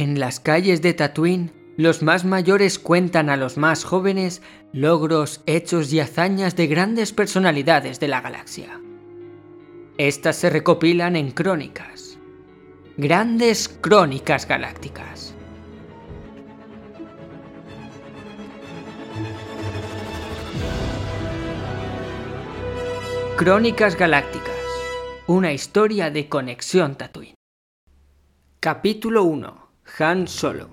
En las calles de Tatooine, los más mayores cuentan a los más jóvenes logros, hechos y hazañas de grandes personalidades de la galaxia. Estas se recopilan en crónicas. Grandes crónicas galácticas. Crónicas Galácticas. Una historia de conexión Tatooine. Capítulo 1. Han Solo.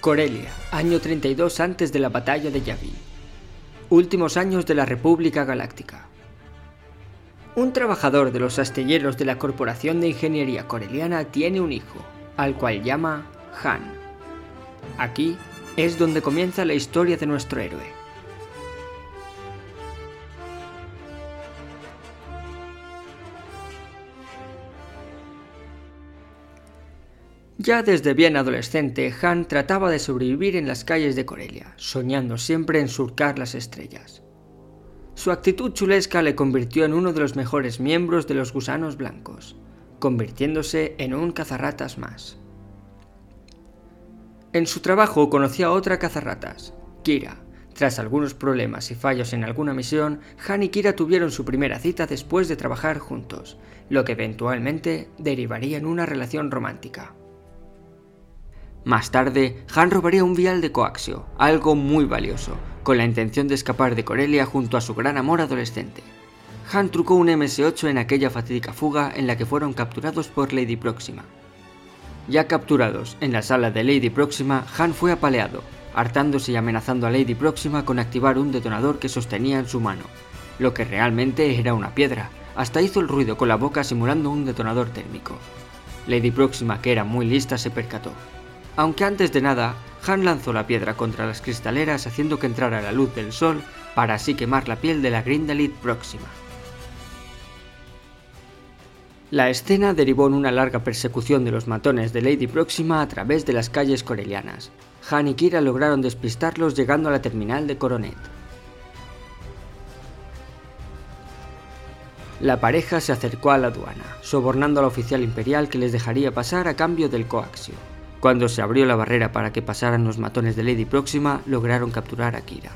Corelia, año 32 antes de la batalla de Yavin. Últimos años de la República Galáctica. Un trabajador de los astilleros de la Corporación de Ingeniería Coreliana tiene un hijo, al cual llama Han. Aquí es donde comienza la historia de nuestro héroe. Ya desde bien adolescente, Han trataba de sobrevivir en las calles de Corelia, soñando siempre en surcar las estrellas. Su actitud chulesca le convirtió en uno de los mejores miembros de los gusanos blancos, convirtiéndose en un cazarratas más. En su trabajo conoció a otra cazarratas, Kira. Tras algunos problemas y fallos en alguna misión, Han y Kira tuvieron su primera cita después de trabajar juntos, lo que eventualmente derivaría en una relación romántica. Más tarde, Han robaría un vial de coaxio, algo muy valioso, con la intención de escapar de Corelia junto a su gran amor adolescente. Han trucó un MS-8 en aquella fatídica fuga en la que fueron capturados por Lady Próxima, ya capturados en la sala de Lady Próxima, Han fue apaleado, hartándose y amenazando a Lady Próxima con activar un detonador que sostenía en su mano, lo que realmente era una piedra. Hasta hizo el ruido con la boca simulando un detonador térmico. Lady Próxima, que era muy lista, se percató. Aunque antes de nada, Han lanzó la piedra contra las cristaleras haciendo que entrara la luz del sol para así quemar la piel de la Grindelid Próxima. La escena derivó en una larga persecución de los matones de Lady Próxima a través de las calles corelianas. Han y Kira lograron despistarlos llegando a la terminal de Coronet. La pareja se acercó a la aduana, sobornando al oficial imperial que les dejaría pasar a cambio del coaxio. Cuando se abrió la barrera para que pasaran los matones de Lady Próxima, lograron capturar a Kira.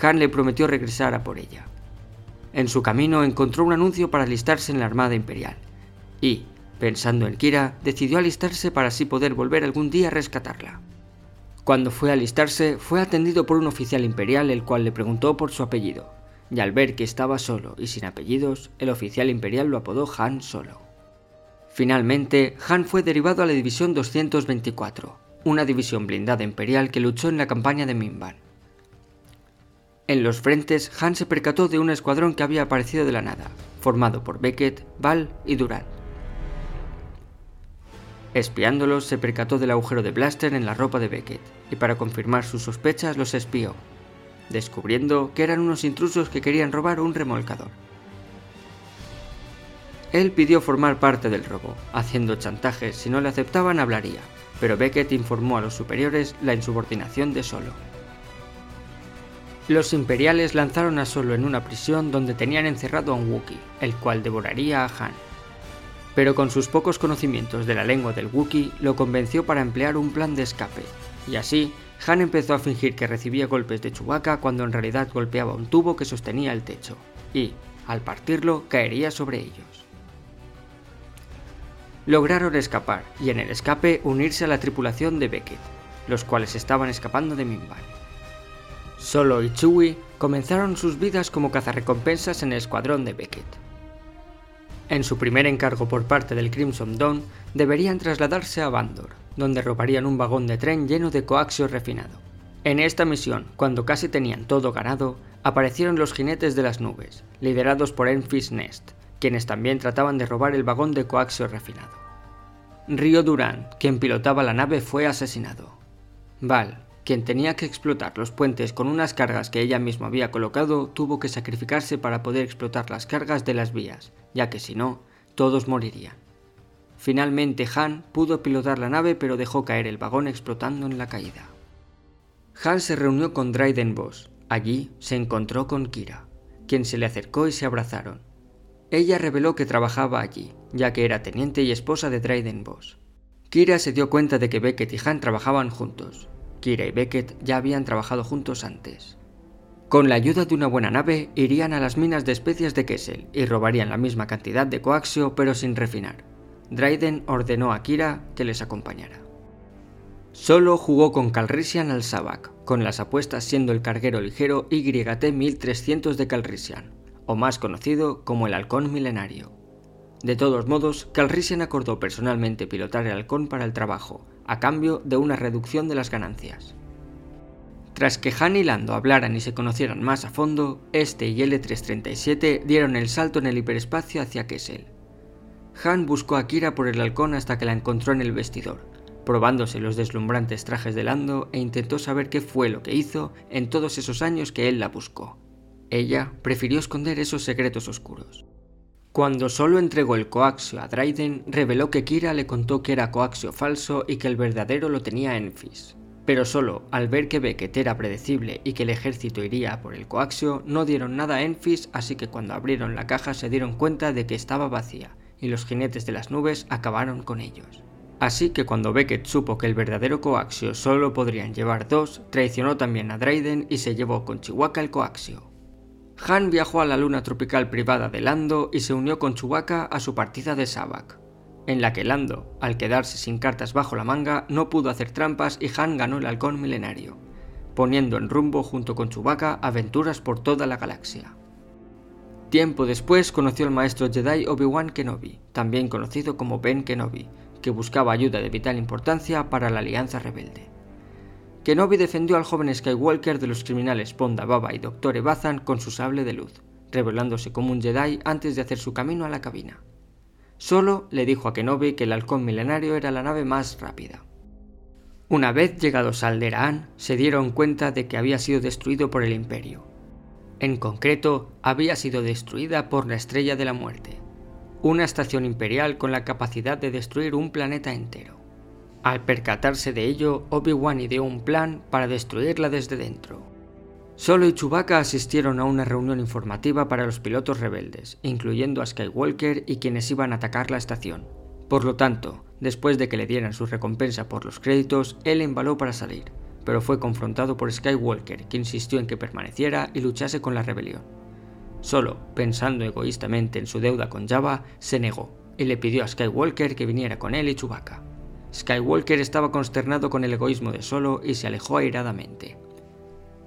Han le prometió regresar a por ella. En su camino encontró un anuncio para alistarse en la Armada Imperial, y, pensando en Kira, decidió alistarse para así poder volver algún día a rescatarla. Cuando fue a alistarse, fue atendido por un oficial imperial el cual le preguntó por su apellido, y al ver que estaba solo y sin apellidos, el oficial imperial lo apodó Han Solo. Finalmente, Han fue derivado a la División 224, una división blindada imperial que luchó en la campaña de Minban. En los frentes, Han se percató de un escuadrón que había aparecido de la nada, formado por Beckett, Val y Durant. Espiándolos, se percató del agujero de Blaster en la ropa de Beckett, y para confirmar sus sospechas los espió, descubriendo que eran unos intrusos que querían robar un remolcador. Él pidió formar parte del robo, haciendo chantajes, si no le aceptaban hablaría, pero Beckett informó a los superiores la insubordinación de Solo. Los imperiales lanzaron a Solo en una prisión donde tenían encerrado a un Wookiee, el cual devoraría a Han. Pero con sus pocos conocimientos de la lengua del Wookiee lo convenció para emplear un plan de escape, y así Han empezó a fingir que recibía golpes de Chewbacca cuando en realidad golpeaba un tubo que sostenía el techo, y, al partirlo, caería sobre ellos. Lograron escapar y en el escape unirse a la tripulación de Beckett, los cuales estaban escapando de Mimban. Solo y Chewie comenzaron sus vidas como cazarrecompensas en el escuadrón de Beckett. En su primer encargo por parte del Crimson Dawn, deberían trasladarse a Bandor, donde robarían un vagón de tren lleno de coaxio refinado. En esta misión, cuando casi tenían todo ganado, aparecieron los jinetes de las nubes, liderados por Enfys Nest, quienes también trataban de robar el vagón de coaxio refinado. Río Durán, quien pilotaba la nave, fue asesinado. Val, quien tenía que explotar los puentes con unas cargas que ella misma había colocado, tuvo que sacrificarse para poder explotar las cargas de las vías, ya que si no, todos morirían. Finalmente Han pudo pilotar la nave pero dejó caer el vagón explotando en la caída. Han se reunió con Dryden Boss. Allí se encontró con Kira, quien se le acercó y se abrazaron. Ella reveló que trabajaba allí, ya que era teniente y esposa de Dryden Boss. Kira se dio cuenta de que Beckett y Han trabajaban juntos. Kira y Beckett ya habían trabajado juntos antes. Con la ayuda de una buena nave, irían a las minas de especias de Kessel y robarían la misma cantidad de coaxio pero sin refinar. Dryden ordenó a Kira que les acompañara. Solo jugó con Calrissian al Sabak, con las apuestas siendo el carguero ligero YT-1300 de Calrissian, o más conocido como el Halcón Milenario. De todos modos, Calrissian acordó personalmente pilotar el halcón para el trabajo, a cambio de una reducción de las ganancias. Tras que Han y Lando hablaran y se conocieran más a fondo, este y L-337 dieron el salto en el hiperespacio hacia Kessel. Han buscó a Kira por el halcón hasta que la encontró en el vestidor, probándose los deslumbrantes trajes de Lando e intentó saber qué fue lo que hizo en todos esos años que él la buscó. Ella prefirió esconder esos secretos oscuros. Cuando solo entregó el coaxio a Dryden, reveló que Kira le contó que era coaxio falso y que el verdadero lo tenía Enfis. Pero solo al ver que Beckett era predecible y que el ejército iría por el coaxio, no dieron nada a Enfis, así que cuando abrieron la caja se dieron cuenta de que estaba vacía, y los jinetes de las nubes acabaron con ellos. Así que cuando Beckett supo que el verdadero coaxio solo podrían llevar dos, traicionó también a Dryden y se llevó con Chihuahua el coaxio. Han viajó a la luna tropical privada de Lando y se unió con Chewbacca a su partida de Sabak, en la que Lando, al quedarse sin cartas bajo la manga, no pudo hacer trampas y Han ganó el halcón milenario, poniendo en rumbo junto con Chewbacca aventuras por toda la galaxia. Tiempo después conoció al maestro Jedi Obi-Wan Kenobi, también conocido como Ben Kenobi, que buscaba ayuda de vital importancia para la Alianza Rebelde. Kenobi defendió al joven Skywalker de los criminales Ponda Baba y Dr. Evazan con su sable de luz, revelándose como un Jedi antes de hacer su camino a la cabina. Solo le dijo a Kenobi que el halcón milenario era la nave más rápida. Una vez llegados a Alderaan, se dieron cuenta de que había sido destruido por el Imperio. En concreto, había sido destruida por la Estrella de la Muerte, una estación imperial con la capacidad de destruir un planeta entero. Al percatarse de ello, Obi-Wan ideó un plan para destruirla desde dentro. Solo y Chewbacca asistieron a una reunión informativa para los pilotos rebeldes, incluyendo a Skywalker y quienes iban a atacar la estación. Por lo tanto, después de que le dieran su recompensa por los créditos, él embaló para salir, pero fue confrontado por Skywalker, que insistió en que permaneciera y luchase con la rebelión. Solo, pensando egoístamente en su deuda con Java, se negó y le pidió a Skywalker que viniera con él y Chewbacca. Skywalker estaba consternado con el egoísmo de Solo y se alejó airadamente.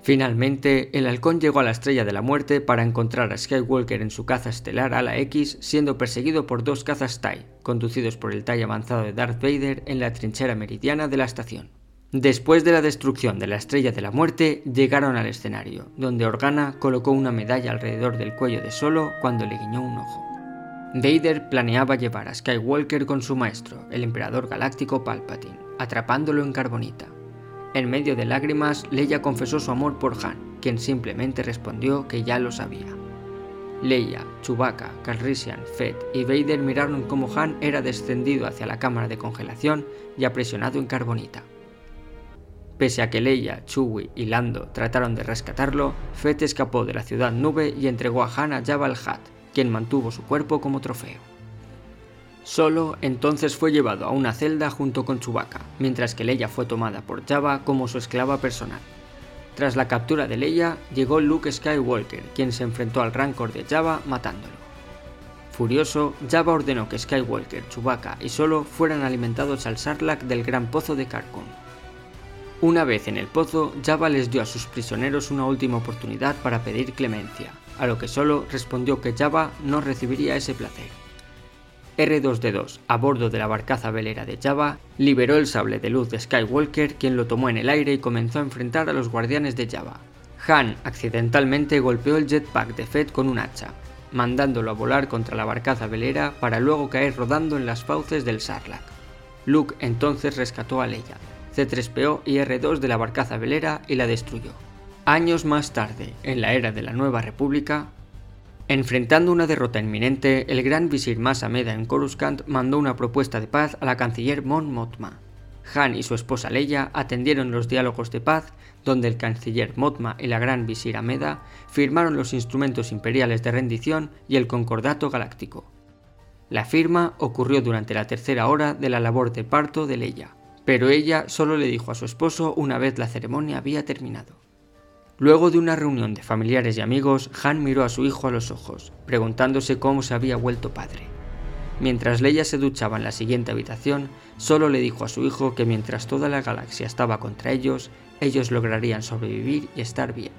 Finalmente, el halcón llegó a la Estrella de la Muerte para encontrar a Skywalker en su caza estelar Ala X, siendo perseguido por dos cazas TIE, conducidos por el TIE avanzado de Darth Vader en la trinchera meridiana de la estación. Después de la destrucción de la Estrella de la Muerte, llegaron al escenario, donde Organa colocó una medalla alrededor del cuello de Solo cuando le guiñó un ojo. Vader planeaba llevar a Skywalker con su maestro, el emperador galáctico Palpatine, atrapándolo en carbonita. En medio de lágrimas, Leia confesó su amor por Han, quien simplemente respondió que ya lo sabía. Leia, Chewbacca, Calrissian, Fett y Vader miraron cómo Han era descendido hacia la cámara de congelación y apresionado en carbonita. Pese a que Leia, Chewie y Lando trataron de rescatarlo, Fett escapó de la ciudad nube y entregó a Han a Jabba el Hutt, quien mantuvo su cuerpo como trofeo. Solo entonces fue llevado a una celda junto con Chewbacca, mientras que Leia fue tomada por Jabba como su esclava personal. Tras la captura de Leia, llegó Luke Skywalker, quien se enfrentó al Rancor de Jabba matándolo. Furioso, Jabba ordenó que Skywalker, Chewbacca y Solo fueran alimentados al Sarlacc del Gran Pozo de Carcon, una vez en el pozo, Jabba les dio a sus prisioneros una última oportunidad para pedir clemencia, a lo que solo respondió que Jabba no recibiría ese placer. R2D2, a bordo de la barcaza velera de Jabba, liberó el sable de luz de Skywalker, quien lo tomó en el aire y comenzó a enfrentar a los guardianes de Jabba. Han accidentalmente golpeó el jetpack de Fett con un hacha, mandándolo a volar contra la barcaza velera para luego caer rodando en las fauces del Sarlacc. Luke entonces rescató a Leia, C3PO y R2 de la barcaza velera y la destruyó. Años más tarde, en la era de la Nueva República, enfrentando una derrota inminente, el gran visir Mas Ameda en Coruscant mandó una propuesta de paz a la canciller Mon Mothma. Han y su esposa Leia atendieron los diálogos de paz donde el canciller Motma y la gran visir Ameda firmaron los instrumentos imperiales de rendición y el concordato galáctico. La firma ocurrió durante la tercera hora de la labor de parto de Leia, pero ella solo le dijo a su esposo una vez la ceremonia había terminado. Luego de una reunión de familiares y amigos, Han miró a su hijo a los ojos, preguntándose cómo se había vuelto padre. Mientras Leia se duchaba en la siguiente habitación, solo le dijo a su hijo que mientras toda la galaxia estaba contra ellos, ellos lograrían sobrevivir y estar bien.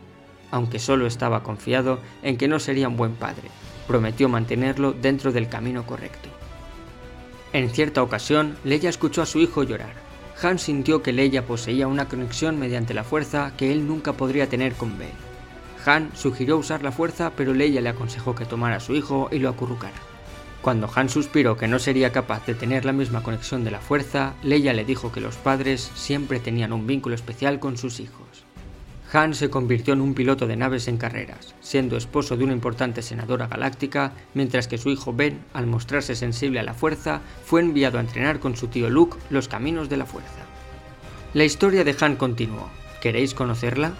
Aunque solo estaba confiado en que no sería un buen padre, prometió mantenerlo dentro del camino correcto. En cierta ocasión, Leia escuchó a su hijo llorar. Han sintió que Leia poseía una conexión mediante la fuerza que él nunca podría tener con Ben. Han sugirió usar la fuerza, pero Leia le aconsejó que tomara a su hijo y lo acurrucara. Cuando Han suspiró que no sería capaz de tener la misma conexión de la fuerza, Leia le dijo que los padres siempre tenían un vínculo especial con sus hijos. Han se convirtió en un piloto de naves en carreras, siendo esposo de una importante senadora galáctica, mientras que su hijo Ben, al mostrarse sensible a la fuerza, fue enviado a entrenar con su tío Luke los caminos de la fuerza. La historia de Han continuó. ¿Queréis conocerla?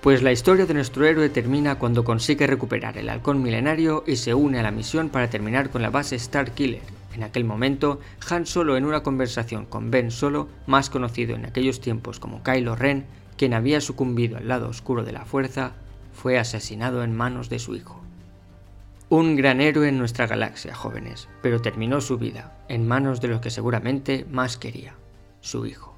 Pues la historia de nuestro héroe termina cuando consigue recuperar el halcón milenario y se une a la misión para terminar con la base Starkiller. En aquel momento, Han Solo en una conversación con Ben Solo, más conocido en aquellos tiempos como Kylo Ren, quien había sucumbido al lado oscuro de la fuerza, fue asesinado en manos de su hijo. Un gran héroe en nuestra galaxia, jóvenes, pero terminó su vida en manos de lo que seguramente más quería, su hijo.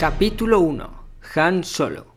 Capítulo 1. Han Solo.